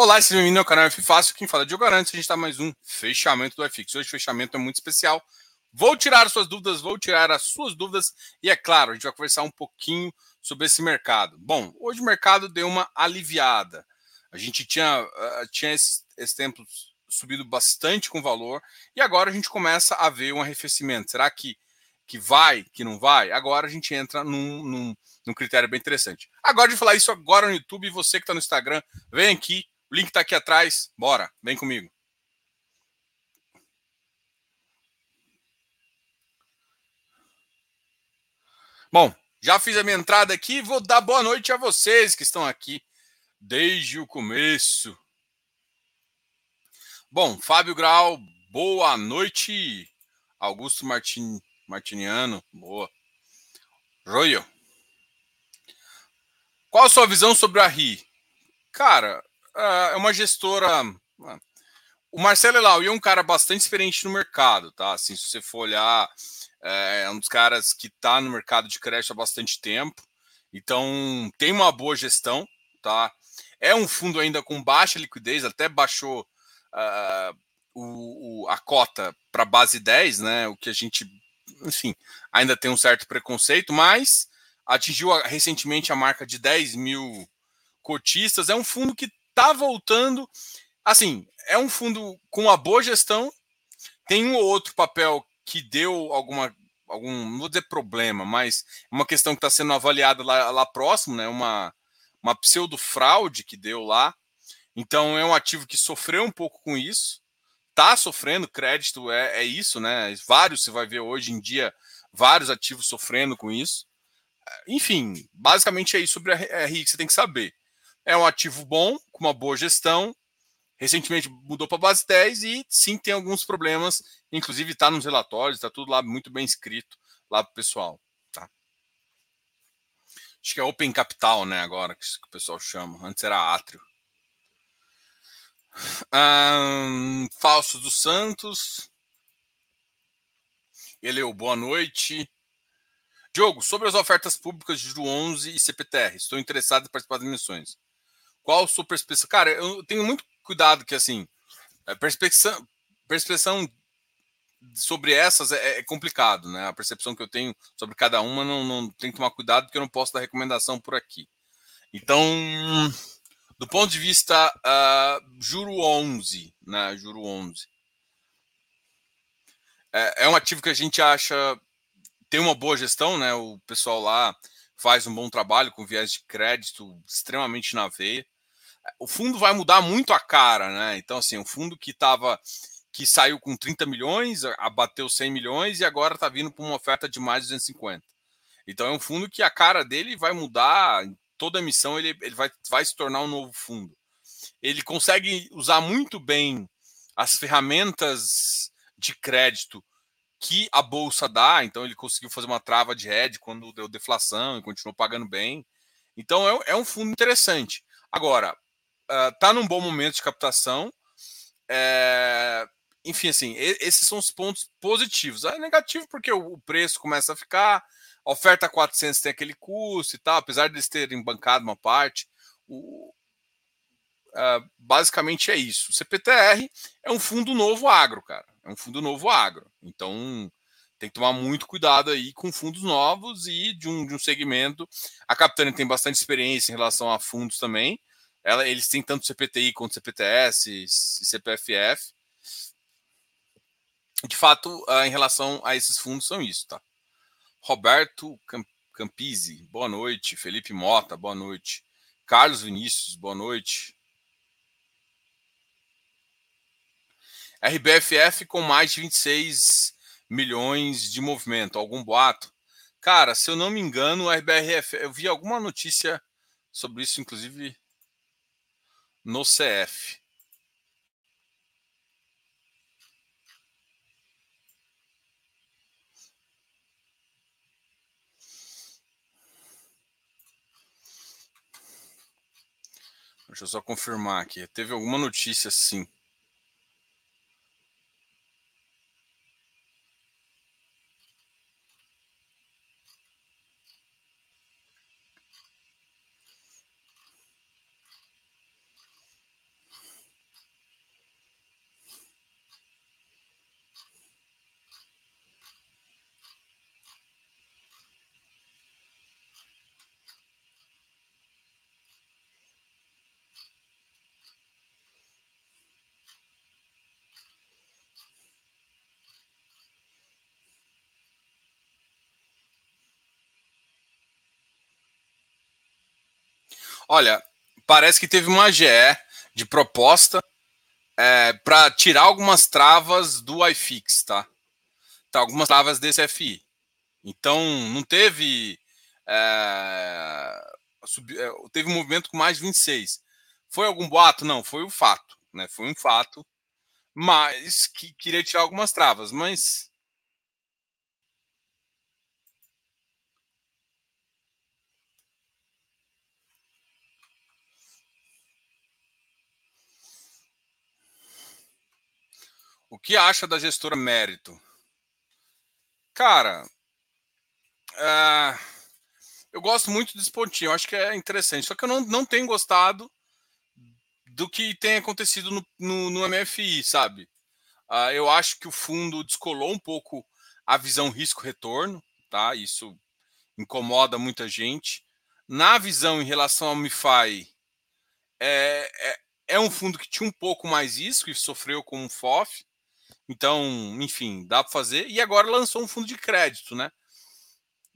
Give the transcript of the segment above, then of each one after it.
Olá, seja bem-vindo ao canal F Fácil. Quem fala é Diogo Arantes. A gente está mais um fechamento do FX. Hoje o fechamento é muito especial. Vou tirar as suas dúvidas, vou tirar as suas dúvidas e, é claro, a gente vai conversar um pouquinho sobre esse mercado. Bom, hoje o mercado deu uma aliviada. A gente tinha, uh, tinha esse, esse tempo subido bastante com valor e agora a gente começa a ver um arrefecimento. Será que, que vai, que não vai? Agora a gente entra num, num, num critério bem interessante. Agora de falar isso agora no YouTube, você que está no Instagram, vem aqui, o link está aqui atrás. Bora, vem comigo. Bom, já fiz a minha entrada aqui. Vou dar boa noite a vocês que estão aqui desde o começo. Bom, Fábio Grau, boa noite. Augusto Martin, Martiniano, boa. Royo. Qual a sua visão sobre a RI? Cara, é uma gestora. O Marcelo Elau é um cara bastante experiente no mercado, tá? Assim, se você for olhar, é um dos caras que está no mercado de crédito há bastante tempo. Então, tem uma boa gestão, tá? É um fundo ainda com baixa liquidez, até baixou uh, o, o, a cota para base 10, né? O que a gente, enfim, ainda tem um certo preconceito, mas atingiu recentemente a marca de 10 mil cotistas. É um fundo que está voltando. Assim, é um fundo com uma boa gestão, tem um ou outro papel que deu alguma, algum, não vou dizer problema, mas uma questão que está sendo avaliada lá, lá próximo, né? Uma, uma pseudo fraude que deu lá. Então é um ativo que sofreu um pouco com isso, está sofrendo crédito, é, é isso, né? Vários você vai ver hoje em dia, vários ativos sofrendo com isso. Enfim, basicamente é isso sobre a RI que você tem que saber. É um ativo bom, com uma boa gestão. Recentemente mudou para base 10 e sim tem alguns problemas, inclusive está nos relatórios, está tudo lá muito bem escrito lá para o pessoal. Tá? Acho que é Open Capital, né? Agora que o pessoal chama. Antes era Átrio. Um, Falsos dos Santos. Ele o boa noite. Diogo, sobre as ofertas públicas de Juro 11 e CPTR, estou interessado em participar das missões. Qual sua perspectiva? Cara, eu tenho muito cuidado que, assim, a perspecção, percepção sobre essas é, é, complicado, né? A percepção que eu tenho sobre cada uma não, não tem que tomar cuidado porque eu não posso dar recomendação por aqui. Então, do ponto de vista uh, juro 11, né? Juro 11. É, é um ativo que a gente acha tem uma boa gestão, né? O pessoal lá faz um bom trabalho com viés de crédito extremamente na veia o fundo vai mudar muito a cara, né? Então, assim, um fundo que estava que saiu com 30 milhões, abateu 100 milhões e agora está vindo para uma oferta de mais de 250. Então, é um fundo que a cara dele vai mudar, toda emissão ele, ele vai, vai se tornar um novo fundo. Ele consegue usar muito bem as ferramentas de crédito que a bolsa dá, então ele conseguiu fazer uma trava de hedge quando deu deflação e continuou pagando bem. Então é, é um fundo interessante. Agora, está ah, num bom momento de captação. É, enfim, assim, esses são os pontos positivos. É negativo porque o, preço começa a ficar, a oferta 400 tem aquele custo e tal, apesar de terem bancado uma parte. O, uh, basicamente é isso. O CPTR é um fundo novo agro, cara. É um fundo novo agro. Então tem que tomar muito cuidado aí com fundos novos e de um, de um segmento. A Capitânia tem bastante experiência em relação a fundos também. Ela, eles têm tanto CPTI quanto CPTS e CPFF. De fato, em relação a esses fundos, são isso, tá? Roberto Campisi, boa noite. Felipe Mota, boa noite. Carlos Vinícius, boa noite. RBFF com mais de 26 milhões de movimento. Algum boato? Cara, se eu não me engano, o RBRF, eu vi alguma notícia sobre isso, inclusive no CF. Deixa eu só confirmar aqui. Teve alguma notícia sim. Olha, parece que teve uma GE de proposta é, para tirar algumas travas do iFix, tá? tá? Algumas travas desse FI. Então, não teve. É, sub, é, teve um movimento com mais de 26. Foi algum boato? Não, foi o fato. Né? Foi um fato. Mas que queria tirar algumas travas. Mas O que acha da gestora Mérito? Cara, uh, eu gosto muito desse pontinho, acho que é interessante. Só que eu não, não tenho gostado do que tem acontecido no, no, no MFI, sabe? Uh, eu acho que o fundo descolou um pouco a visão risco-retorno, tá? Isso incomoda muita gente. Na visão em relação ao MiFi, é, é, é um fundo que tinha um pouco mais isso, que sofreu com um FOF. Então, enfim, dá para fazer. E agora lançou um fundo de crédito, né?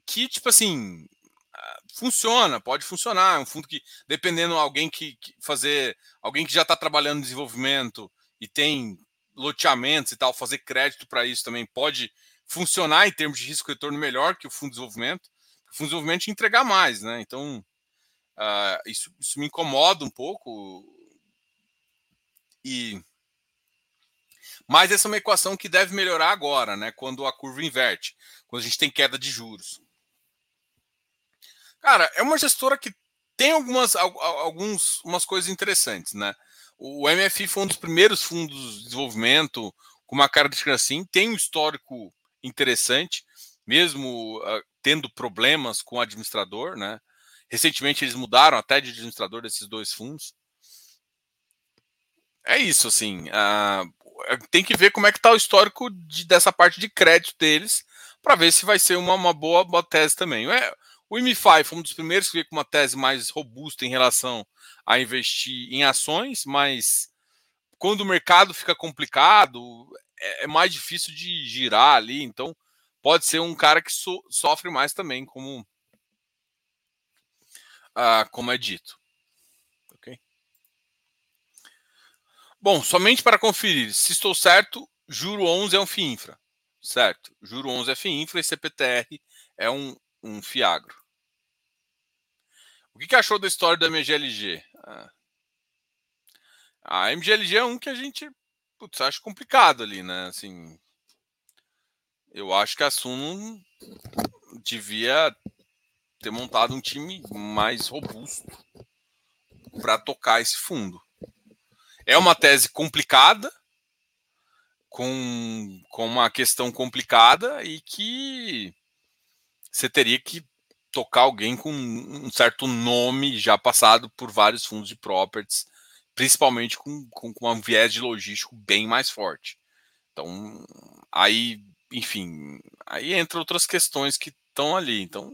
Que, tipo assim, ah, funciona, pode funcionar. É um fundo que, dependendo alguém que, que fazer, alguém que já está trabalhando em desenvolvimento e tem loteamentos e tal, fazer crédito para isso também pode funcionar em termos de risco retorno melhor que o fundo de desenvolvimento. O fundo de desenvolvimento entregar mais, né? Então, uh, isso, isso me incomoda um pouco. E mas essa é uma equação que deve melhorar agora, né? Quando a curva inverte, quando a gente tem queda de juros. Cara, é uma gestora que tem algumas, algumas umas coisas interessantes, né? O MFI foi um dos primeiros fundos de desenvolvimento com uma característica assim, tem um histórico interessante, mesmo uh, tendo problemas com o administrador, né? Recentemente eles mudaram até de administrador desses dois fundos. É isso, assim. Uh, tem que ver como é que está o histórico de, dessa parte de crédito deles para ver se vai ser uma, uma boa, boa, tese também. É, o IMI5 foi um dos primeiros que veio com uma tese mais robusta em relação a investir em ações, mas quando o mercado fica complicado, é, é mais difícil de girar ali, então pode ser um cara que so, sofre mais também, como, ah, como é dito. Bom, somente para conferir, se estou certo, juro 11 é um FIINFRA. Certo, juro 11 é FIINFRA e CPTR é um, um FIAGRO. O que, que achou da história da MGLG? Ah, a MGLG é um que a gente putz, acha complicado ali, né? Assim, eu acho que a Suno devia ter montado um time mais robusto para tocar esse fundo. É uma tese complicada, com, com uma questão complicada e que você teria que tocar alguém com um certo nome já passado por vários fundos de properties, principalmente com, com, com um viés de logístico bem mais forte. Então, aí, enfim, aí entra outras questões que estão ali. Então,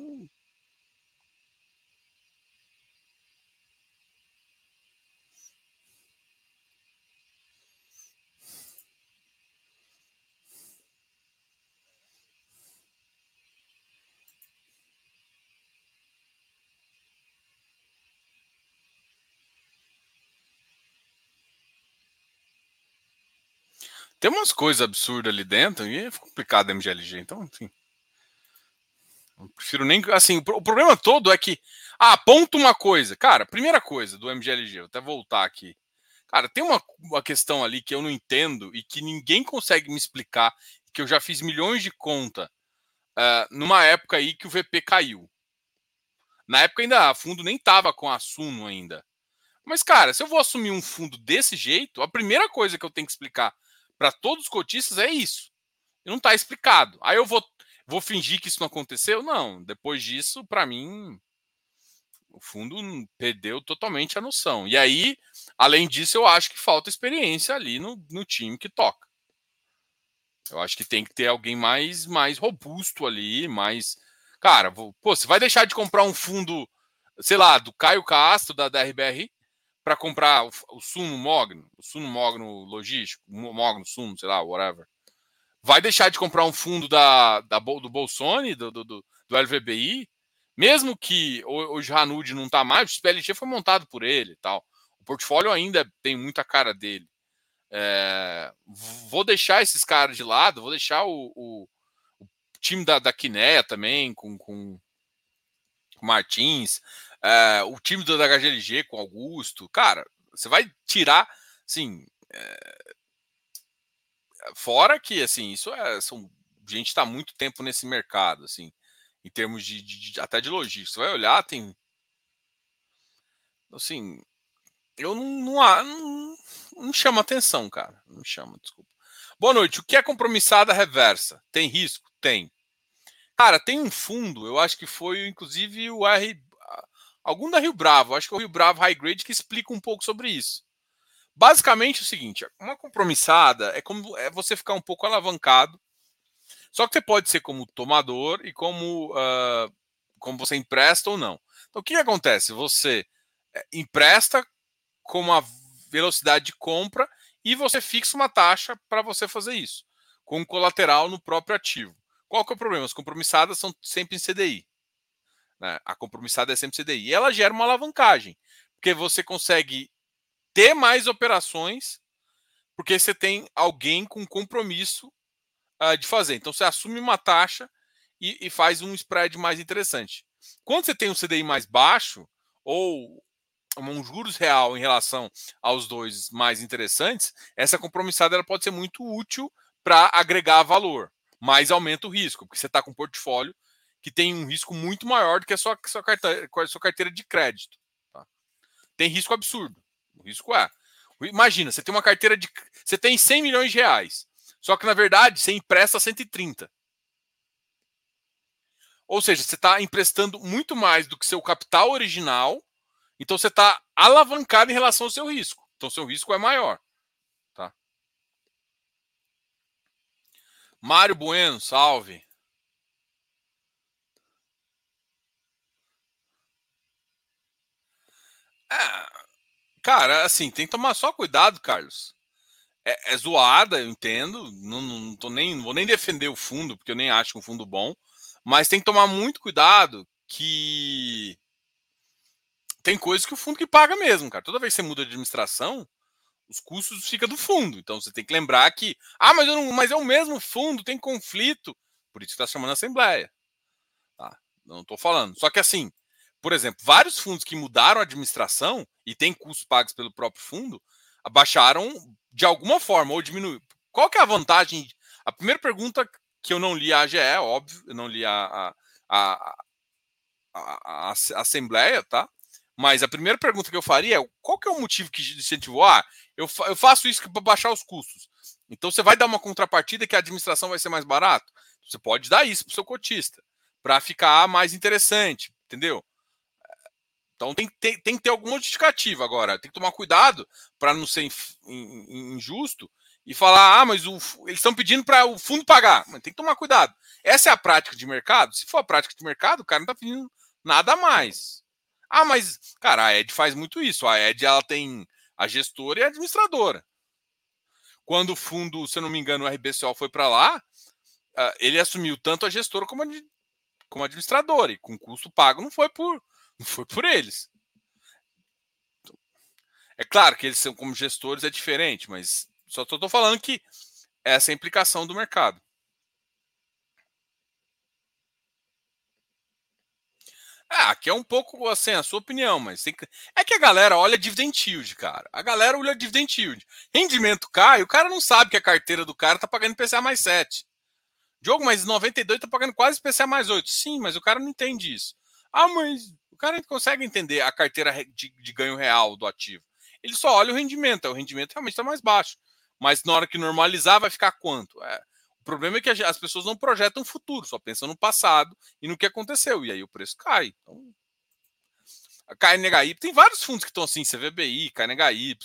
Tem umas coisas absurdas ali dentro e é complicado a MGLG, então, enfim. Não prefiro nem. Assim, o problema todo é que. Ah, ponto uma coisa. Cara, primeira coisa do MGLG, vou até voltar aqui. Cara, tem uma, uma questão ali que eu não entendo e que ninguém consegue me explicar, que eu já fiz milhões de conta uh, numa época aí que o VP caiu. Na época ainda a fundo nem tava com a Suno ainda. Mas, cara, se eu vou assumir um fundo desse jeito, a primeira coisa que eu tenho que explicar para todos os cotistas é isso. E não está explicado. Aí eu vou, vou fingir que isso não aconteceu? Não. Depois disso, para mim, o fundo perdeu totalmente a noção. E aí, além disso, eu acho que falta experiência ali no, no time que toca. Eu acho que tem que ter alguém mais, mais robusto ali, mais. Cara, pô, você vai deixar de comprar um fundo, sei lá, do Caio Castro, da, da RBR, para comprar o, o, sumo mogno, o sumo mogno logístico, mogno sumo, sei lá, whatever, vai deixar de comprar um fundo da, da do Bolsonaro, do, do, do LVBI, Mesmo que hoje Hanud não está mais, o SPLG foi montado por ele e tal. O portfólio ainda tem muita cara dele. É, vou deixar esses caras de lado, vou deixar o, o, o time da, da Quinéia também, com, com, com Martins, é, o time da HGLG com Augusto. Cara, você vai tirar, assim. É, fora que, assim, isso é. São, gente está muito tempo nesse mercado, assim em termos de, de, de, até de logística. Você vai olhar, tem. Assim, eu não, não, não, não chama atenção, cara. Não chama, desculpa. Boa noite. O que é compromissada reversa? Tem risco? Tem. Cara, tem um fundo, eu acho que foi inclusive o R. Algum da Rio Bravo, acho que é o Rio Bravo High Grade que explica um pouco sobre isso. Basicamente é o seguinte: uma compromissada é como é você ficar um pouco alavancado só que você pode ser como tomador e como, uh, como você empresta ou não. Então, o que, acontece? Você eh, empresta com uma velocidade de compra e você fixa uma taxa para você fazer isso, com colateral no próprio ativo. Qual que é o problema? As compromissadas são sempre em CDI. Né? A compromissada é sempre CDI. E ela gera uma alavancagem, porque você consegue ter mais operações, porque você tem alguém com compromisso uh, de fazer. Então você assume uma taxa e, e, faz um spread mais interessante. Quando você tem um CDI mais baixo ou um juros real em relação aos dois mais interessantes, essa compromissada ela pode ser muito útil para agregar valor, mas aumenta o risco, porque você está com um portfólio que tem um risco muito maior do que a sua, sua, carteira, sua carteira de crédito. Tá? Tem risco absurdo. O risco é. Imagina, você tem uma carteira de. Você tem 100 milhões de reais. Só que, na verdade, você empresta 130. Ou seja, você está emprestando muito mais do que seu capital original. Então, você está alavancado em relação ao seu risco. Então, seu risco é maior. Tá? Mário Bueno, salve. É, cara, assim, tem que tomar só cuidado, Carlos é, é zoada, eu entendo. Não, não, tô nem, não vou nem defender o fundo, porque eu nem acho um fundo bom. Mas tem que tomar muito cuidado que tem coisas que o fundo que paga mesmo, cara. Toda vez que você muda de administração, os custos ficam do fundo. Então você tem que lembrar que, ah, mas, não, mas é o mesmo fundo, tem conflito. Por isso que está chamando a Assembleia. Tá? Não estou falando. Só que assim, por exemplo, vários fundos que mudaram a administração e têm custos pagos pelo próprio fundo, abaixaram de alguma forma ou diminuiu. Qual que é a vantagem? A primeira pergunta que eu não li a AGE, óbvio, eu não li a, a, a, Assembleia, tá? Mas a primeira pergunta que eu faria é qual que é o motivo que incentivou? Ah, eu, eu faço isso para baixar os custos. Então você vai dar uma contrapartida que a administração vai ser mais barato? Você pode dar isso para o seu cotista, para ficar mais interessante, entendeu? Então tem, tem, tem que ter alguma justificativa agora. Tem que tomar cuidado para não ser injusto e falar, ah, mas o, eles estão pedindo para o fundo pagar. Mas tem que tomar cuidado. Essa é a prática de mercado. Se for a prática de mercado, o cara não está pedindo nada mais. Ah, mas, cara, a Ed faz muito isso. A Ed ela tem a gestora e a administradora. Quando o fundo, se eu não me engano, o RBCO foi para lá, ah, ele assumiu tanto a gestora como a, como a administradora. E com custo pago não foi por foi por eles. É claro que eles são como gestores é diferente, mas só estou falando que essa é a implicação do mercado. Ah, aqui é um pouco assim, a sua opinião, mas que... é que a galera olha dividend yield, cara. A galera olha dividend yield. Rendimento cai, o cara não sabe que a carteira do cara tá pagando PCA mais 7. Jogo mais 92 tá pagando quase PCA mais 8. Sim, mas o cara não entende isso. Ah, mas cara consegue entender a carteira de, de ganho real do ativo. Ele só olha o rendimento, o rendimento realmente está mais baixo. Mas na hora que normalizar, vai ficar quanto? É, o problema é que as pessoas não projetam o futuro, só pensam no passado e no que aconteceu. E aí o preço cai. Então, KNHY, tem vários fundos que estão assim, CVBI, KNHY,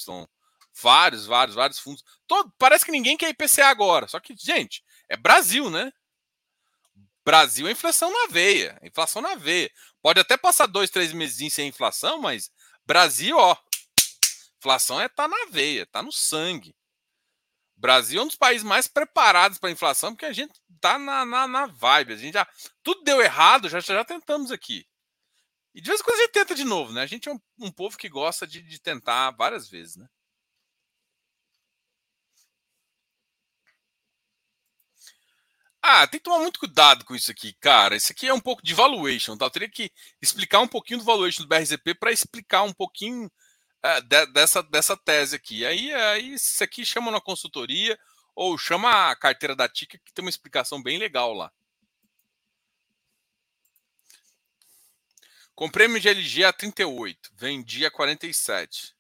vários, vários, vários fundos. Todo, parece que ninguém quer IPCA agora. Só que, gente, é Brasil, né? Brasil é inflação na veia. Inflação na veia. Pode até passar dois, três meses sem inflação, mas Brasil, ó. Inflação é tá na veia, tá no sangue. Brasil é um dos países mais preparados para inflação, porque a gente tá na, na, na, vibe. A gente já. Tudo deu errado, já, já tentamos aqui. E de vez em quando a gente tenta de novo, né? A gente é um, um povo que gosta de, de tentar várias vezes, né? Ah, tem que tomar muito cuidado com isso aqui, cara. Isso aqui é um pouco de valuation, tá? Eu teria que explicar um pouquinho do valuation do BRZP para explicar um pouquinho é, de, dessa, dessa tese aqui. Aí, aí, isso aqui chama na consultoria ou chama a carteira da TICA, que tem uma explicação bem legal lá. Comprei MGLG a 38, vendi a 47.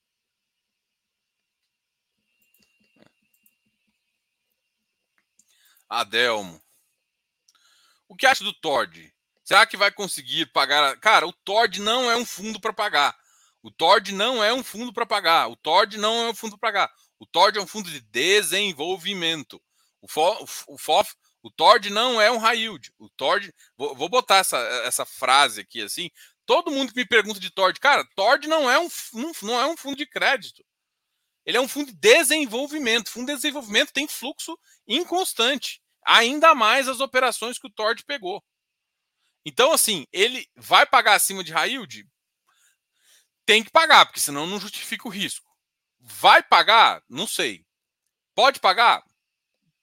Adelmo. O que acha do Tord? Será que vai conseguir pagar? Cara, o Tord não é um fundo para pagar. O Tord não é um fundo para pagar. O Tord não é um fundo para pagar. O Tord é um fundo de desenvolvimento. O, FOF, o, FOF, o Tord não é um high yield. O Tord, vou, vou botar essa, essa frase aqui assim. Todo mundo que me pergunta de Tord, cara, Tord não é um, não é um fundo de crédito. Ele é um fundo de desenvolvimento. Fundo de desenvolvimento tem fluxo inconstante ainda mais as operações que o Tord pegou. Então, assim, ele vai pagar acima de high yield? Tem que pagar, porque senão não justifica o risco. Vai pagar? Não sei. Pode pagar?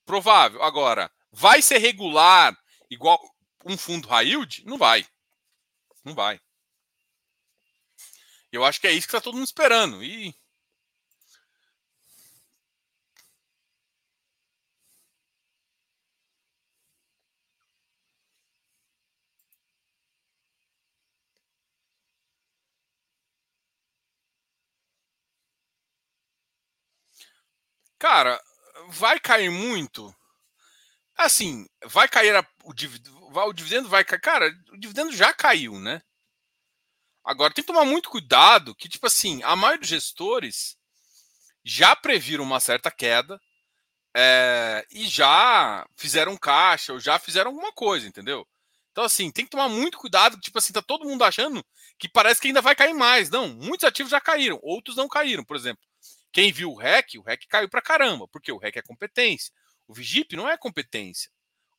Provável. Agora, vai ser regular igual um fundo high yield? Não vai. Não vai. Eu acho que é isso que está todo mundo esperando. E Cara, vai cair muito. Assim, vai cair a, o, dividendo, o dividendo vai cair. Cara, o dividendo já caiu, né? Agora tem que tomar muito cuidado que, tipo assim, a maioria dos gestores já previram uma certa queda é, e já fizeram caixa ou já fizeram alguma coisa, entendeu? Então, assim, tem que tomar muito cuidado. Tipo assim, tá todo mundo achando que parece que ainda vai cair mais. Não, muitos ativos já caíram, outros não caíram. Por exemplo, quem viu o REC, o REC caiu para caramba, porque o REC é competência. O Vigip não é competência.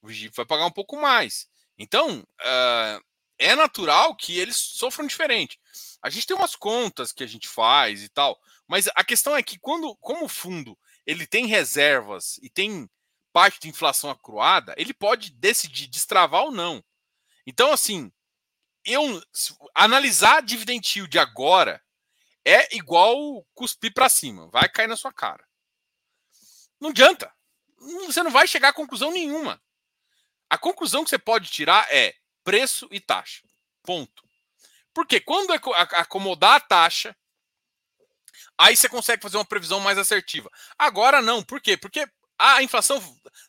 O Vigip vai pagar um pouco mais. Então, uh, é natural que eles sofram diferente. A gente tem umas contas que a gente faz e tal, mas a questão é que quando, como o fundo ele tem reservas e tem parte de inflação acruada, ele pode decidir destravar ou não. Então, assim, eu analisar dividend yield agora é igual cuspir para cima, vai cair na sua cara. Não adianta. Você não vai chegar a conclusão nenhuma. A conclusão que você pode tirar é preço e taxa. Ponto. Porque quando acomodar a taxa, aí você consegue fazer uma previsão mais assertiva. Agora não. Por quê? Porque a inflação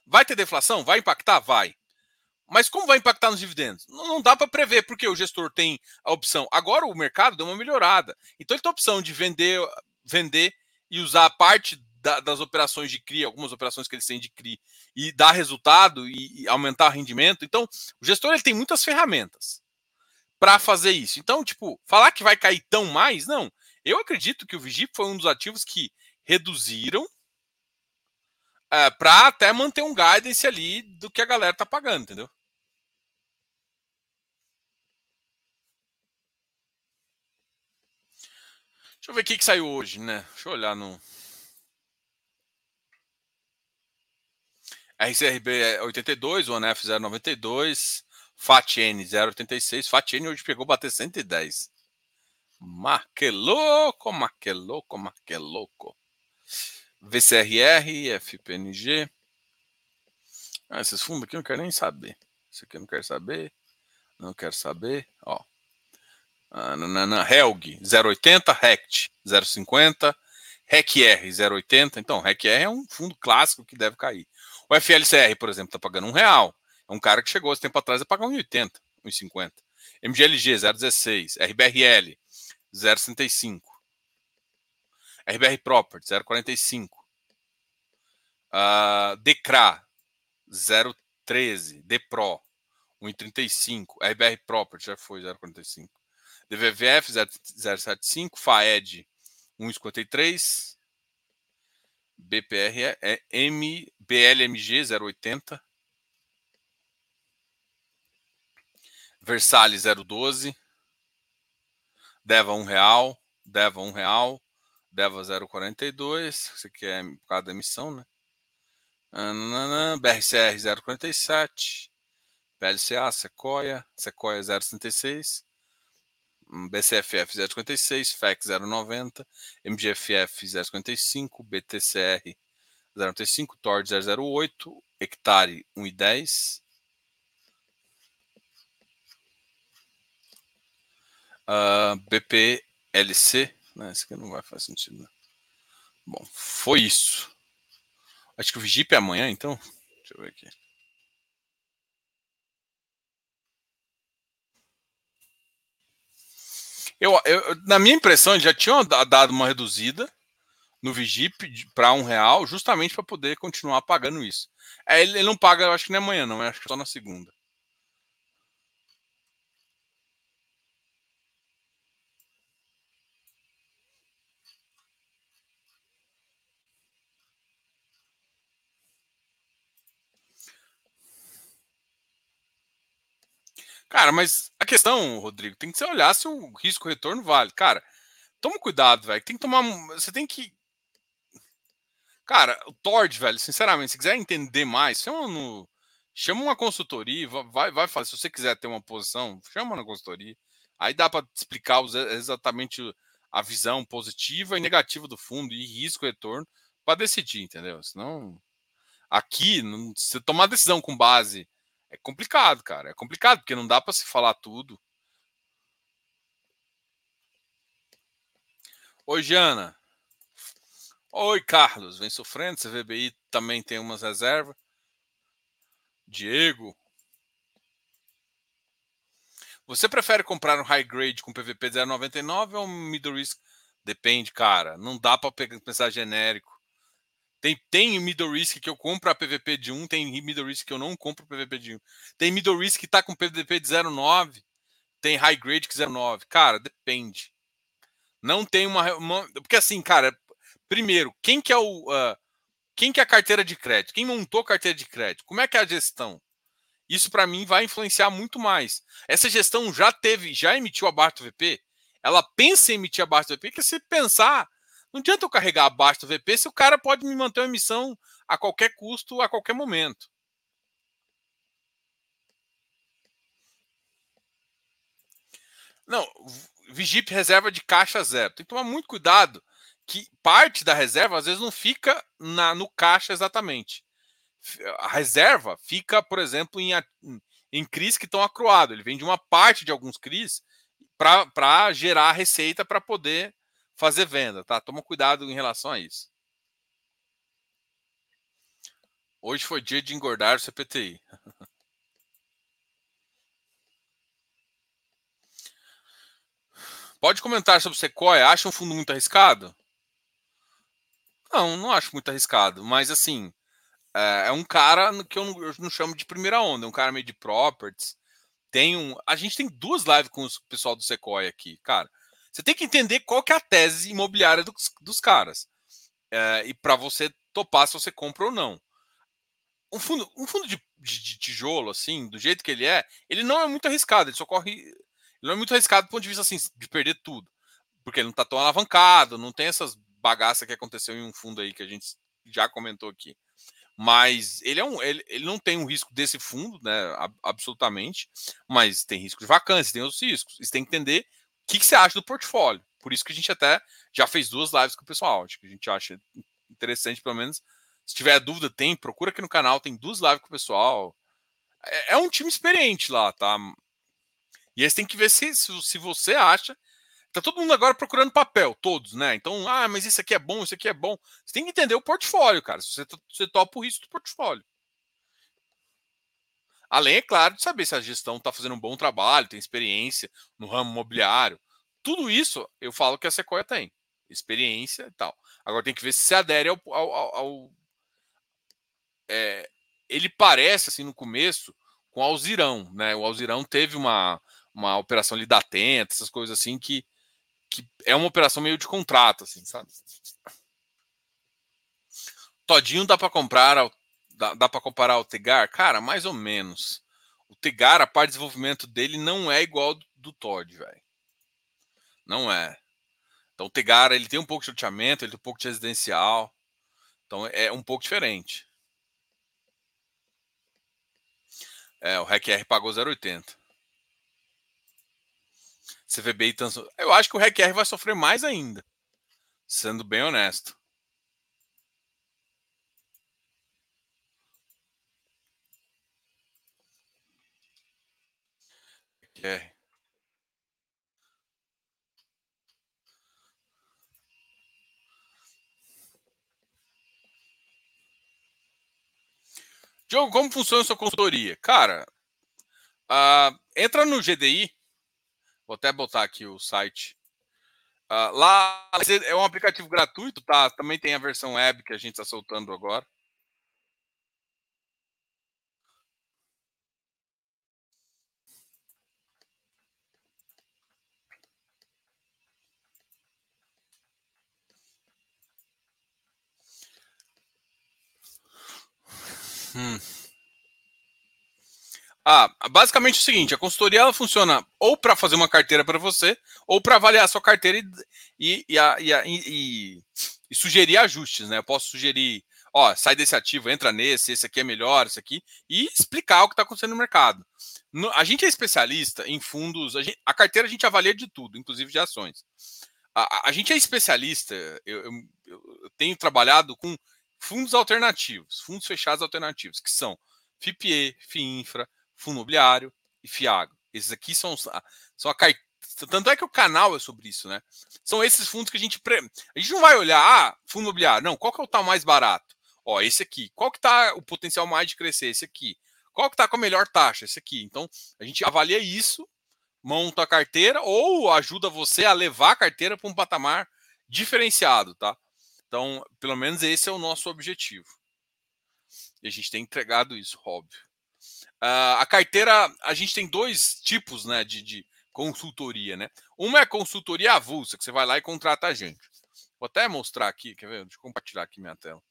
vai ter deflação? Vai impactar? Vai. Mas como vai impactar nos dividendos? Não, não dá para prever, porque o gestor tem a opção. Agora o mercado deu uma melhorada. Então ele tem a opção de vender, vender e usar parte da, das operações de CRI, algumas operações que eles têm de CRI, e dar resultado e, e aumentar o rendimento. Então, o gestor ele tem muitas ferramentas para fazer isso. Então, tipo, falar que vai cair tão mais, não. Eu acredito que o Vigip foi um dos ativos que reduziram é, para até manter um guidance ali do que a galera tá pagando, entendeu? Deixa eu ver o que, que saiu hoje, né? Deixa eu olhar no. RCRB 82, o ONF 092, FATN 086. FATN hoje pegou bater 110. Mas que louco, mas que louco, mas que louco. VCRR, FPNG. Ah, esses fundos aqui eu não quero nem saber. Isso aqui eu não quero saber. Não quero saber. Ó. Ah, nanana, Helg 080, Rect 050, RECR 080. Então, RECR é um fundo clássico que deve cair. O FLCR, por exemplo, está pagando um real. É um cara que chegou esse tempo atrás a pagar 1,80, 1,50. MGLG 016, RBRL 065. RBR Property 045. Uh, Decra 013, Depro 1,35, RBR Property já foi 0,45. DVVF 075, FAED 1,53, BPR é M, BLMG 080, Versalhes 012, Deva um real, Deva um real, Deva 0,42, isso aqui é por causa da emissão, né? BRCR 0,47, PLCA, Sequoia, Sequoia 0,76, BCFF 0,56, FEC 0,90, MGFF 0,55, BTCR 0,95, TORD 0,08, Hectare 1,10. Uh, BPLC, né? Isso aqui não vai fazer sentido. Né? Bom, foi isso. Acho que o Vigip é amanhã, então. Deixa eu ver aqui. Eu, eu, na minha impressão, já tinham dado uma reduzida no Vigip para um real, justamente para poder continuar pagando isso. É, ele, ele, não paga, eu acho que nem amanhã, não, acho que só na segunda. Cara, mas a questão, Rodrigo, tem que você olhar se o risco retorno vale. Cara, toma cuidado, velho. Tem que tomar. Você tem que. Cara, o Tord, velho, sinceramente, se quiser entender mais, chama, no, chama uma consultoria, vai, vai fazer. Se você quiser ter uma posição, chama na consultoria. Aí dá para explicar exatamente a visão positiva e negativa do fundo e risco retorno para decidir, entendeu? Senão, aqui, se tomar decisão com base é complicado, cara. É complicado, porque não dá para se falar tudo. Oi, Jana. Oi, Carlos. Vem sofrendo. CVBI também tem umas reservas. Diego. Você prefere comprar um high grade com PVP 0,99 ou um middle risk? Depende, cara. Não dá para pensar genérico. Tem, tem middle risk que eu compro a PVP de 1, tem middle risk que eu não compro PVP de 1. Tem middle risk que tá com PVP de 0,9, tem high grade que 0,9. Cara, depende. Não tem uma, uma, Porque assim, cara, primeiro, quem que é o. Uh, quem que é a carteira de crédito? Quem montou a carteira de crédito? Como é que é a gestão? Isso para mim vai influenciar muito mais. Essa gestão já teve, já emitiu abaixo do VP? Ela pensa em emitir abaixo do VP, que se pensar não adianta eu carregar abaixo do VP se o cara pode me manter uma emissão a qualquer custo, a qualquer momento. Não, Vigip reserva de caixa zero. Tem que tomar muito cuidado que parte da reserva às vezes não fica na, no caixa exatamente. A reserva fica, por exemplo, em, em CRIs que estão acruados. Ele vem de uma parte de alguns CRIs para gerar receita para poder fazer venda, tá? Toma cuidado em relação a isso. Hoje foi dia de engordar o CPTI. Pode comentar sobre o Sequoia. Acha um fundo muito arriscado? Não, não acho muito arriscado. Mas, assim, é, é um cara que eu não, eu não, chamo de primeira onda. É um cara meio de properties. Tem um... A gente tem duas lives com o pessoal do Sequoia aqui. Cara, você tem que entender qual que é a tese imobiliária dos, dos caras. É, e para você topar se você compra ou não. Um fundo, um fundo de, de, de, tijolo, assim, do jeito que ele é, ele não é muito arriscado, ele só corre. Ele não é muito arriscado do ponto de vista assim, de perder tudo. Porque ele não está tão alavancado, não tem essas bagaças que aconteceu em um fundo aí que a gente já comentou aqui. Mas ele é um, ele, ele não tem um risco desse fundo, né? Absolutamente, mas tem risco de vacância, tem outros riscos. Você tem que entender que, que você acha do portfólio? Por isso que a gente até já fez duas lives com o pessoal. Acho que a gente acha interessante, pelo menos. Se tiver dúvida, tem, procura aqui no canal, tem duas lives com o pessoal. É, é um time experiente lá, tá? E aí tem que ver se, se, se, você acha. Tá todo mundo agora procurando papel, todos, né? Então, ah, mas isso aqui é bom, isso aqui é bom. Você tem que entender o portfólio, cara. Se você, você topa o risco do portfólio. Além, é claro, de saber se a gestão está fazendo um bom trabalho, tem experiência no ramo imobiliário. Tudo isso eu falo que a Sequoia tem. Experiência e tal. Agora tem que ver se se adere ao. ao, ao, é, ele parece, assim, no começo, com o Alzirão, né? O Alzirão teve uma, uma operação ali da Tenta, essas coisas assim, que, que é uma operação meio de contrato, assim, sabe? Todinho dá para comprar Dá, dá para comparar o Tegar? Cara, mais ou menos. O Tegar, a parte de desenvolvimento dele não é igual do, do Todd, velho. Não é. Então o Tegara ele tem um pouco de loteamento, ele tem um pouco de residencial. Então é um pouco diferente. É, o RECR pagou 0,80. CVB e Tanso. Eu acho que o RECR vai sofrer mais ainda. Sendo bem honesto. RECR. Diogo, como funciona a sua consultoria? Cara, uh, entra no GDI. Vou até botar aqui o site. Uh, lá é um aplicativo gratuito, tá? Também tem a versão web que a gente está soltando agora. Hum. Ah, basicamente é o seguinte: a consultoria ela funciona ou para fazer uma carteira para você, ou para avaliar a sua carteira e, e, e, e, sugerir ajustes, né? Eu posso sugerir, ó, sai desse ativo, entra nesse, esse aqui é melhor, esse aqui, e explicar o que está acontecendo no mercado. No, a gente é especialista em fundos, a, gente, a, carteira a gente avalia de tudo, inclusive de ações. A, a gente é especialista, eu, eu, eu tenho trabalhado com fundos alternativos, fundos fechados alternativos, que são FIPE, FIINFRA, Fundo Imobiliário e FIAGO. Esses aqui são, são a carteira. Tanto é que o canal é sobre isso, né? São esses fundos que a gente. Pre... A gente não vai olhar, ah, fundo imobiliário. Não, qual que é o tal mais barato? Ó, esse aqui. Qual que tá o potencial mais de crescer? Esse aqui. Qual que tá com a melhor taxa? Esse aqui. Então, a gente avalia isso, monta a carteira ou ajuda você a levar a carteira para um patamar diferenciado, tá? Então, pelo menos esse é o nosso objetivo. E a gente tem entregado isso, óbvio. Uh, a carteira, a gente tem dois tipos né, de, de, consultoria. Né? Uma é consultoria avulsa, que você vai lá e contrata a gente. Vou até mostrar aqui, quer ver? Deixa eu compartilhar aqui minha tela.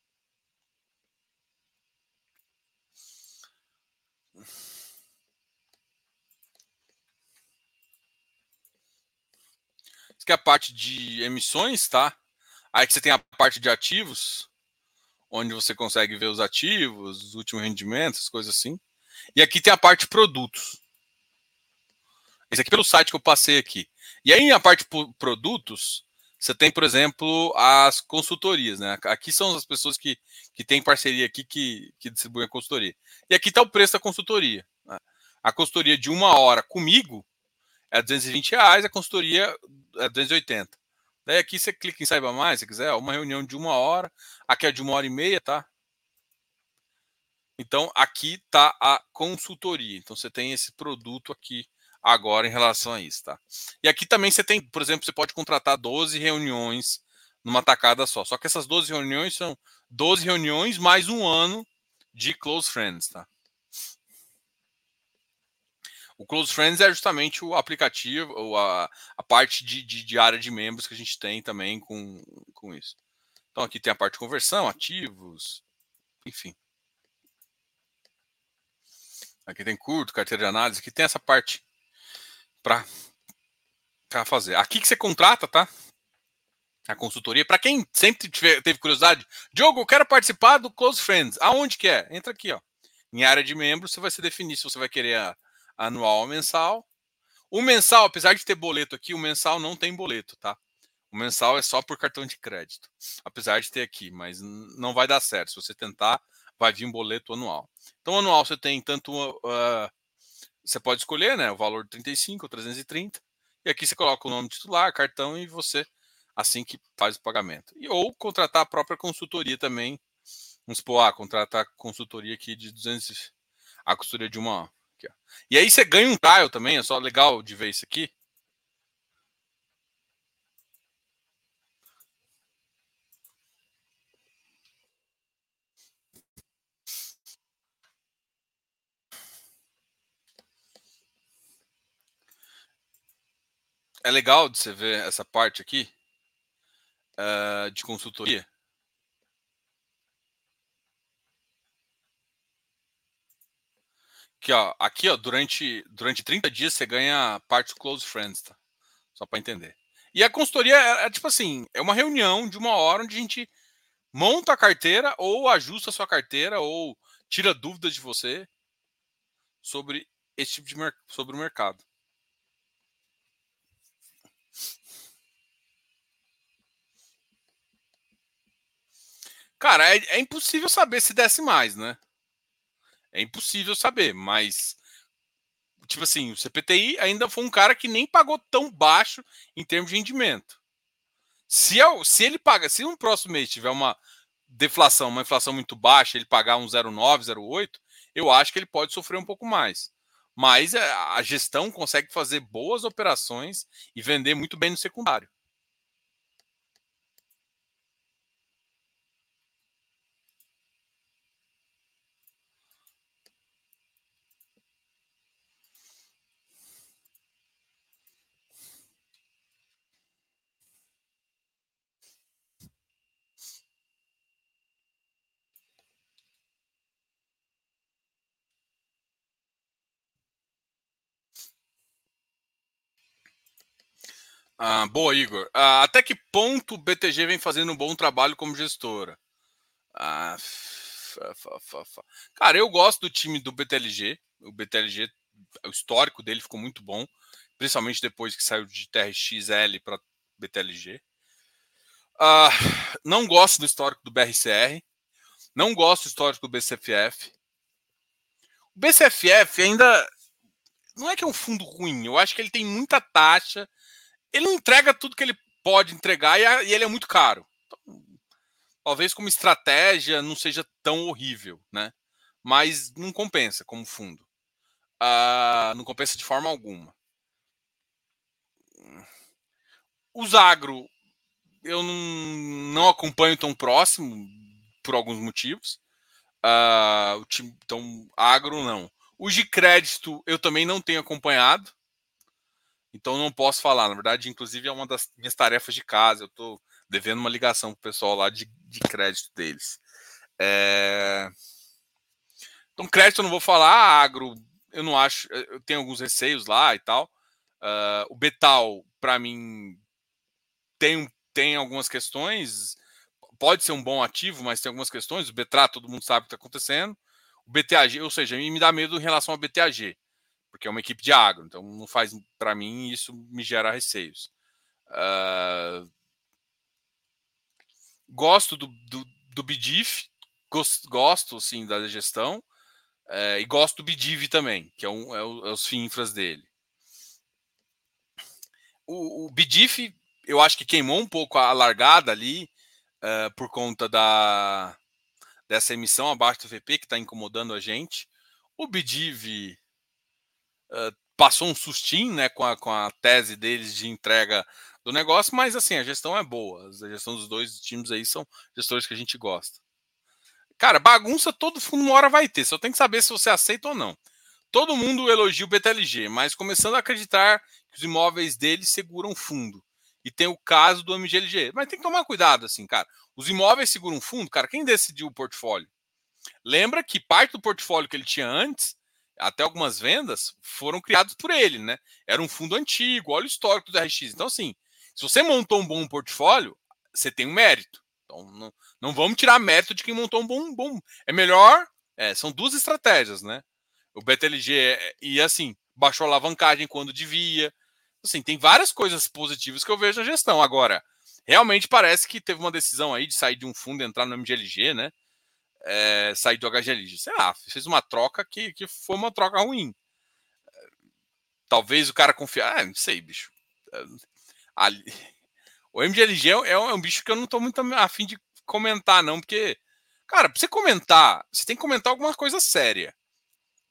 Isso aqui é a parte de emissões, tá? Aí que você tem a parte de ativos, onde você consegue ver os ativos, os últimos rendimentos, coisas assim. E aqui tem a parte produtos. Esse aqui é pelo site que eu passei aqui. E aí, na parte produtos, você tem, por exemplo, as consultorias. Né? Aqui são as pessoas que, que têm parceria aqui que, que distribuem a consultoria. E aqui está o preço da consultoria. Né? A consultoria de uma hora comigo é 220 reais, a consultoria é 280. Daí aqui você clica em saiba mais, se quiser, uma reunião de uma hora, aqui é de uma hora e meia, tá? Então aqui está a consultoria. Então você tem esse produto aqui agora em relação a isso, tá? E aqui também você tem, por exemplo, você pode contratar 12 reuniões numa tacada só. Só que essas 12 reuniões são 12 reuniões mais um ano de close friends, tá? O Close Friends é justamente o aplicativo, ou a, a parte de, de, de, área de membros que a gente tem também com, com isso. Então aqui tem a parte de conversão, ativos, enfim. Aqui tem curto, carteira de análise, aqui tem essa parte para fazer. Aqui que você contrata, tá? A consultoria. Para quem sempre tiver, teve curiosidade, Diogo, eu quero participar do Close Friends. Aonde que é? Entra aqui, ó. Em área de membros, você vai se definir se você vai querer a anual ou mensal. O mensal, apesar de ter boleto aqui, o mensal não tem boleto, tá? O mensal é só por cartão de crédito. Apesar de ter aqui, mas não vai dar certo. Se você tentar, vai vir um boleto anual. Então, anual você tem tanto. Uh, você pode escolher, né? O valor de 35 ou 330. E aqui você coloca o nome titular, cartão e você assim que faz o pagamento. E, ou contratar a própria consultoria também. Vamos supor, ah, contratar a consultoria aqui de 200. A consultoria de uma Aqui, e aí você ganha um tile também, é só legal de ver isso aqui. É legal de você ver essa parte aqui uh, de consultoria. Aqui, ó, aqui, ó, durante, durante 30 dias você ganha parte close friends, tá? Só para entender. E a consultoria é, é, tipo assim, é uma reunião de uma hora onde a gente monta a carteira ou ajusta a sua carteira ou tira dúvidas de você sobre esse tipo de sobre o mercado. Cara, é, é, impossível saber se desce mais, né? É impossível saber, mas tipo assim, o CPTI ainda foi um cara que nem pagou tão baixo em termos de rendimento. Se, eu, se ele paga, se no próximo mês tiver uma deflação, uma inflação muito baixa, ele pagar um 0,9, 0,8, eu acho que ele pode sofrer um pouco mais. Mas é, a gestão consegue fazer boas operações e vender muito bem no secundário. Ah, boa, Igor. Ah, até que ponto o BTG vem fazendo um bom trabalho como gestora? Ah, cara, eu gosto do time do BTLG. O BTLG, o histórico dele ficou muito bom, principalmente depois que saiu de TRXL para BTLG. Ah, não gosto do histórico do BRCR. Não gosto do histórico do BCFF. O BCFF ainda não é que é um fundo ruim. Eu acho que ele tem muita taxa ele não entrega tudo que ele pode entregar e, e ele é muito caro. Então, talvez como estratégia não seja tão horrível, né? Mas não compensa como fundo. Uh, não compensa de forma alguma. Os agro eu não, não acompanho tão próximo por alguns motivos. Uh, então, agro não. Os de crédito eu também não tenho acompanhado. Então não posso falar. Na verdade, inclusive, é uma das minhas tarefas de casa. Eu estou devendo uma ligação para o pessoal lá de, de crédito deles. É... Então, crédito eu não vou falar, agro, eu não acho, eu tenho alguns receios lá e tal. Uh, o Betal, para mim, tem, tem algumas questões. Pode ser um bom ativo, mas tem algumas questões. O Betra, todo mundo sabe o que está acontecendo. O BTAG, ou seja, me dá medo em relação ao BTAG porque é uma equipe de agro, então não faz para mim isso me gera receios. Uh, gosto do, do, do gosto, sim da gestão uh, e gosto do BDIV também, que é, um, é, o, é os FINFRAs dele. O, o eu acho que queimou um pouco a largada ali uh, por conta da dessa emissão abaixo do VP que está incomodando a gente. O BDIV passou um sustinho né, com, a, com a tese deles de entrega do negócio, mas assim, a gestão é boa. A gestão dos dois times aí são gestores que a gente gosta. Cara, bagunça todo fundo uma hora vai ter, só tem que saber se você aceita ou não. Todo mundo elogia o BTLG, mas começando a acreditar que os imóveis deles seguram fundo. E tem o caso do MGLG. Mas tem que tomar cuidado, assim, cara. Os imóveis seguram fundo, cara. Quem decidiu o portfólio? Lembra que parte do portfólio que ele tinha antes até algumas vendas foram criados por ele, né? Era um fundo antigo, olha o histórico do RX. Então, assim, se você montou um bom portfólio, você tem um mérito. Então, não, não vamos tirar mérito de quem montou um bom. bom. É melhor. É, são duas estratégias, né? O BTLG é, e assim, baixou a alavancagem quando devia. Assim, tem várias coisas positivas que eu vejo na gestão. Agora, realmente parece que teve uma decisão aí de sair de um fundo e entrar no MGLG, né? É, sair do HGL. Sei lá, fez uma troca que, que foi uma troca ruim. Talvez o cara confie. Ah, não sei, bicho. Ali... O MGLG é, é, um bicho que eu não tô muito afim de comentar, não, porque, cara, pra você comentar, você tem que comentar alguma coisa séria.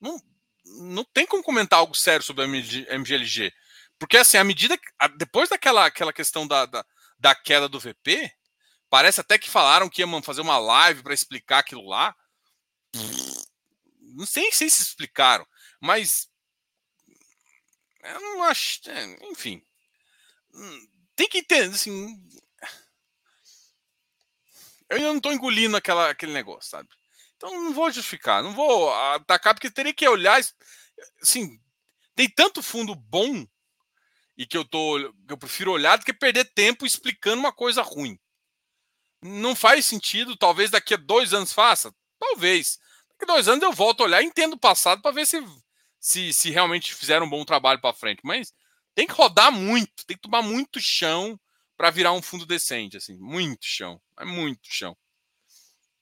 Não, não tem como comentar algo sério sobre o MGLG. Porque, assim, à medida que. Depois daquela aquela questão da, da, da queda do VP, Parece até que falaram que iam fazer uma live para explicar aquilo lá. Não sei, sei se explicaram, mas eu não acho. É, enfim, tem que entender assim. Eu ainda não estou engolindo aquela, aquele negócio, sabe? Então não vou justificar, não vou atacar, porque teria que olhar. Assim, tem tanto fundo bom e que eu tô que eu prefiro olhar do que perder tempo explicando uma coisa ruim. Não faz sentido, talvez daqui a dois anos faça, talvez. Daqui a dois anos eu volto a olhar, entendo o passado para ver se, se se realmente fizeram um bom trabalho para frente. Mas tem que rodar muito, tem que tomar muito chão para virar um fundo decente, assim, muito chão, é muito chão.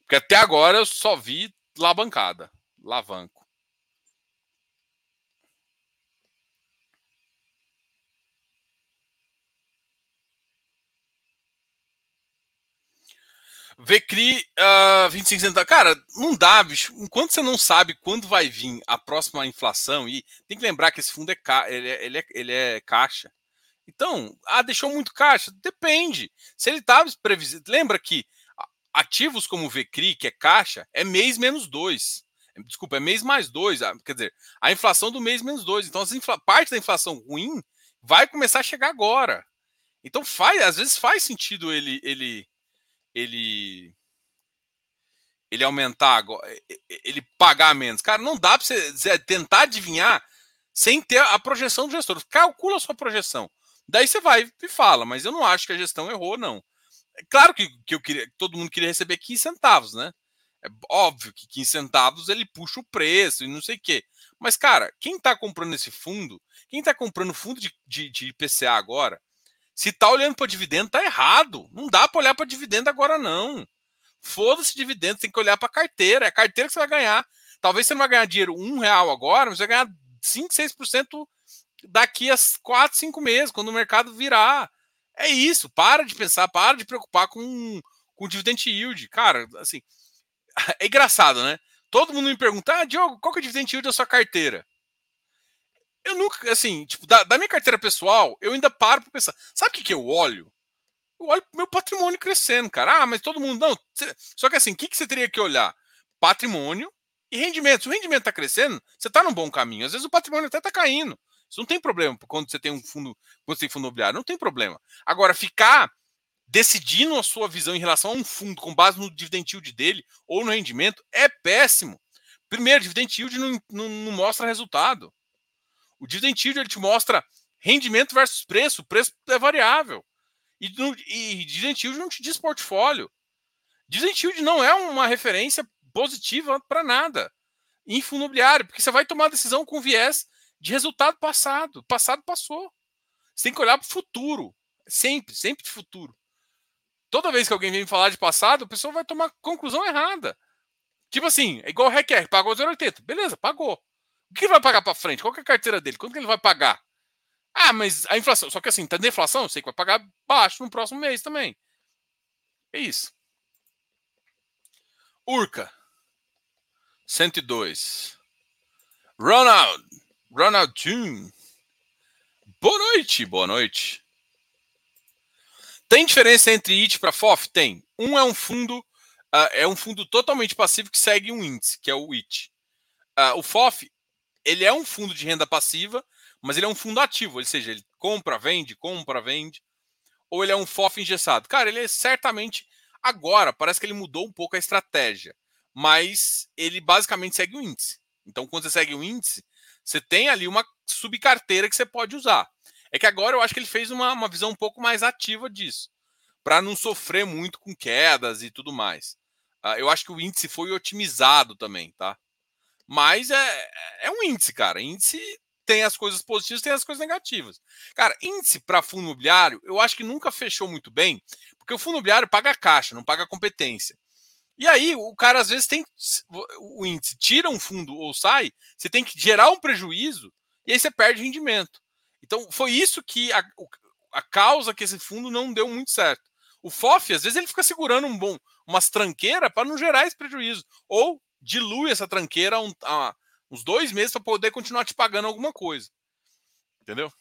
Porque até agora eu só vi lá bancada, lavanco. Vecri uh, 25 centavos. Cara, não dá, bicho. Enquanto você não sabe quando vai vir a próxima inflação, e tem que lembrar que esse fundo é, ca... ele é, ele é, ele é caixa. Então, ah, deixou muito caixa? Depende. Se ele estava previsível. Lembra que ativos como o VCRI, que é caixa, é mês menos dois. Desculpa, é mês mais dois. Ah, quer dizer, a inflação do mês menos dois. Então, infla... parte da inflação ruim vai começar a chegar agora. Então, faz, às vezes faz sentido ele, ele ele ele aumentar agora, ele pagar menos. Cara, não dá para você tentar adivinhar sem ter a projeção do gestor. Calcula a sua projeção. Daí você vai e fala, mas eu não acho que a gestão errou, não. É claro que, que eu queria, todo mundo queria receber 15 centavos, né? É óbvio que 15 centavos ele puxa o preço e não sei o quê. Mas, cara, quem está comprando esse fundo, quem está comprando fundo de, de, de IPCA agora, se tá olhando para dividendo, tá errado. Não dá para olhar para dividendo agora, não. Foda-se dividendo, tem que olhar para carteira. É a carteira que você vai ganhar. Talvez você não vai ganhar dinheiro um real agora, mas você vai ganhar 5, 6% daqui a 4, 5 meses, quando o mercado virar. É isso. Para de pensar, para de preocupar com, com dividend yield. Cara, assim, é engraçado, né? Todo mundo me pergunta, ah, Diogo, qual que é o dividend yield da sua carteira? Eu nunca, assim, tipo, da, da minha carteira pessoal, eu ainda paro para pensar. Sabe o que, que eu olho? Eu olho meu patrimônio crescendo, cara. Ah, mas todo mundo. Não. Só que assim, o que, que você teria que olhar? Patrimônio e rendimento. Se o rendimento está crescendo, você está num bom caminho. Às vezes o patrimônio até está caindo. Isso não tem problema quando você tem um fundo, quando você tem fundo imobiliário, não tem problema. Agora, ficar decidindo a sua visão em relação a um fundo com base no dividend yield dele ou no rendimento é péssimo. Primeiro, dividend yield não, não, não mostra resultado. O dividend yield ele te mostra rendimento versus preço, o preço é variável. E, no, e dividend yield não te diz portfólio. Dividend yield não é uma referência positiva para nada em fundo imobiliário, porque você vai tomar decisão com viés de resultado passado. Passado passou. Você tem que olhar para o futuro. Sempre, sempre de futuro. Toda vez que alguém vem falar de passado, a pessoa vai tomar conclusão errada. Tipo assim, é igual o REQR, pagou 0,80. Beleza, pagou. O que ele vai pagar para frente? Qual é a carteira dele? Quanto que ele vai pagar? Ah, mas a inflação. Só que assim, tá deflação, eu sei que vai pagar baixo no próximo mês também. É isso. Urca. 102. Ronald. Ronaldinho. Boa noite, boa noite. Tem diferença entre IT para FOF? Tem. Um é um fundo, uh, é um fundo totalmente passivo que segue um índice, que é o IT. Uh, ah, o FOF ele é um fundo de renda passiva, mas ele é um fundo ativo, ou seja, ele compra, vende, compra, vende. Ou ele é um FOF engessado? Cara, ele é certamente agora, parece que ele mudou um pouco a estratégia, mas ele basicamente segue o índice. Então, quando você segue o índice, você tem ali uma subcarteira que você pode usar. É que agora eu acho que ele fez uma, uma visão um pouco mais ativa disso, para não sofrer muito com quedas e tudo mais. Uh, eu acho que o índice foi otimizado também, tá? Mas é, é um índice, cara. Índice tem as coisas positivas, tem as coisas negativas. Cara, índice para fundo imobiliário, eu acho que nunca fechou muito bem, porque o fundo imobiliário paga caixa, não paga competência. E aí, o cara às vezes tem o índice tira um fundo ou sai, você tem que gerar um prejuízo e aí você perde rendimento. Então, foi isso que a, a causa que esse fundo não deu muito certo. O FOF, às vezes, ele fica segurando um bom, umas tranqueiras para não gerar esse prejuízo. Ou dilui essa tranqueira um, uns dois meses para poder continuar te pagando alguma coisa. Entendeu?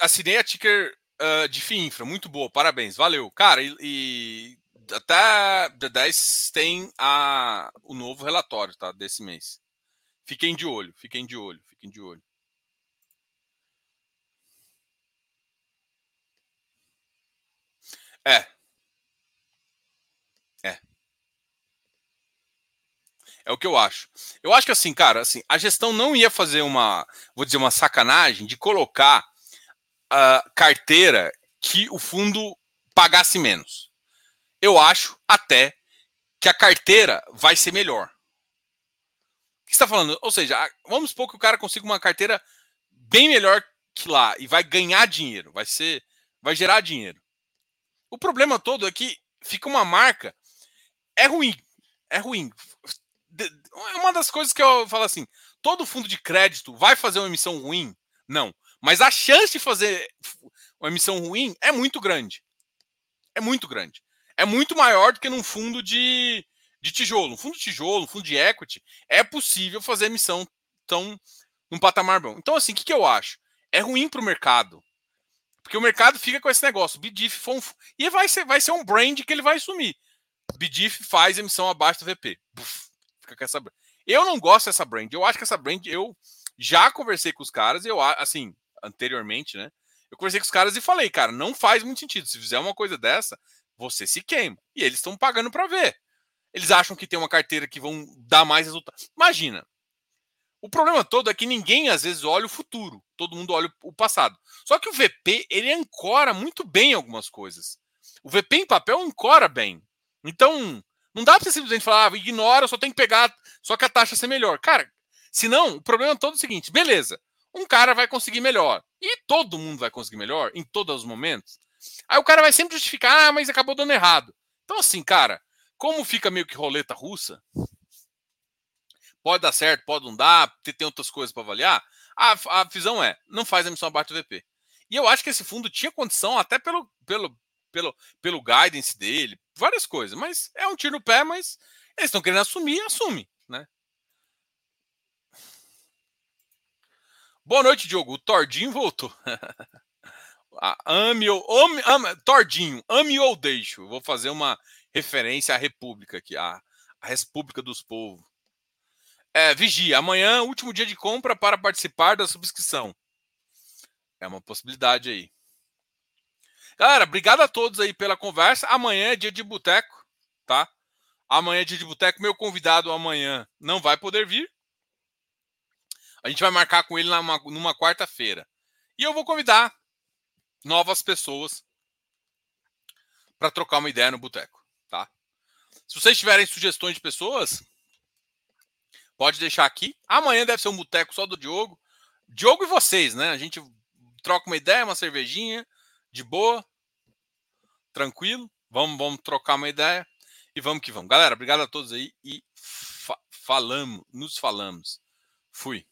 Assinei a ticker uh, de FIINFRA, muito boa, parabéns, valeu. Cara, e, e até the 10 tem a, o novo relatório tá, desse mês. Fiquem de olho, fiquem de olho, fiquem de olho. É. É. É o que eu acho. Eu acho que assim, cara, assim, a gestão não ia fazer uma, vou dizer, uma sacanagem de colocar a carteira que o fundo pagasse menos. Eu acho até que a carteira vai ser melhor. O que está falando? Ou seja, vamos supor que o cara consiga uma carteira bem melhor que lá e vai ganhar dinheiro, vai ser, vai gerar dinheiro. O problema todo é que fica uma marca é ruim, é ruim. É uma das coisas que eu falo assim: todo fundo de crédito vai fazer uma emissão ruim? Não. Mas a chance de fazer uma emissão ruim é muito grande. É muito grande. É muito maior do que num fundo de, de tijolo. Um fundo de tijolo, um fundo de equity, é possível fazer emissão tão num patamar bom. Então, assim, o que, que eu acho? É ruim para o mercado. Porque o mercado fica com esse negócio. BDIF foi um, e vai ser, vai ser um brand que ele vai sumir. BDIF faz emissão abaixo do VP. Fica com essa Eu não gosto dessa brand. Eu acho que essa brand eu já conversei com os caras, eu assim, anteriormente, né? Eu conversei com os caras e falei, cara, não faz muito sentido. Se fizer uma coisa dessa, você se queima. E eles estão pagando para ver. Eles acham que tem uma carteira que vão dar mais resultado. Imagina. O problema todo é que ninguém às vezes olha o futuro. Todo mundo olha o passado. Só que o VP, ele ancora muito bem algumas coisas. O VP em papel ancora bem. Então, não dá para simplesmente falar, ah, ignora, só tem que pegar, só que a taxa ser melhor. Cara, senão, o problema todo é o seguinte: beleza, um cara vai conseguir melhor. E todo mundo vai conseguir melhor em todos os momentos. Aí o cara vai sempre justificar, ah, mas acabou dando errado. Então, assim, cara, como fica meio que roleta russa, pode dar certo, pode não dar, tem outras coisas para avaliar. A, a visão é, não faz emissão abaixo do VP. E eu acho que esse fundo tinha condição, até pelo, pelo, pelo, pelo guidance dele, várias coisas. Mas é um tiro no pé, mas eles estão querendo assumir, assume, né? Boa noite, Diogo. O Tordinho voltou. ame ou ame, ame, Tordinho, ame ou deixo. Vou fazer uma referência à República aqui, a República dos Povos. É, vigia, amanhã, último dia de compra para participar da subscrição. É uma possibilidade aí. Galera, obrigado a todos aí pela conversa. Amanhã é dia de boteco, tá? Amanhã é dia de boteco. Meu convidado amanhã não vai poder vir. A gente vai marcar com ele numa, numa quarta-feira. E eu vou convidar novas pessoas para trocar uma ideia no boteco, tá? Se vocês tiverem sugestões de pessoas, pode deixar aqui. Amanhã deve ser um boteco só do Diogo. Diogo e vocês, né? A gente troca uma ideia, uma cervejinha, de boa, tranquilo. Vamos, vamos trocar uma ideia e vamos que vamos. Galera, obrigado a todos aí e fa falamos, nos falamos. Fui.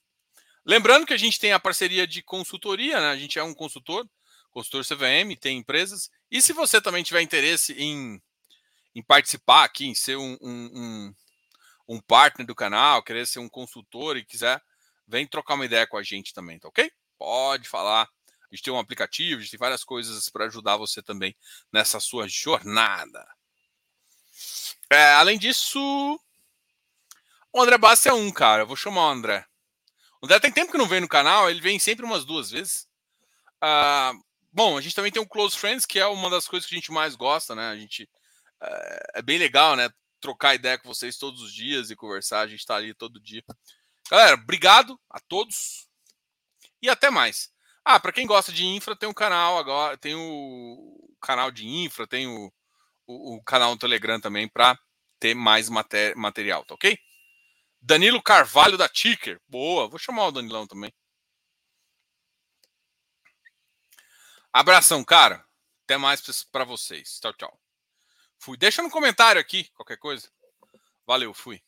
Lembrando que a gente tem a parceria de consultoria, né? A gente é um consultor, consultor CVM, tem empresas. E se você também tiver interesse em, em participar aqui, em ser um, um, um, um partner do canal, querer ser um consultor e quiser, vem trocar uma ideia com a gente também, tá ok? Pode falar a gente tem um aplicativo, a gente tem várias coisas para ajudar você também nessa sua jornada. É, além disso, o André Bassi é um, cara. Eu vou chamar o André. O André tem tempo que não vem no canal, ele vem sempre umas duas vezes. Ah, bom, a gente também tem o Close Friends, que é uma das coisas que a gente mais gosta, né? A gente é, é bem legal, né? Trocar ideia com vocês todos os dias e conversar. A gente está ali todo dia. Galera, obrigado a todos e até mais. Ah, para quem gosta de infra, tem um canal agora, tem o canal de infra, tem o, o, o canal no Telegram também para ter mais mater, material, tá ok? Danilo Carvalho da Ticker. Boa, vou chamar o Danilão também. Abração, cara. Até mais para vocês. Tchau, tchau. Fui. Deixa no comentário aqui qualquer coisa. Valeu, fui.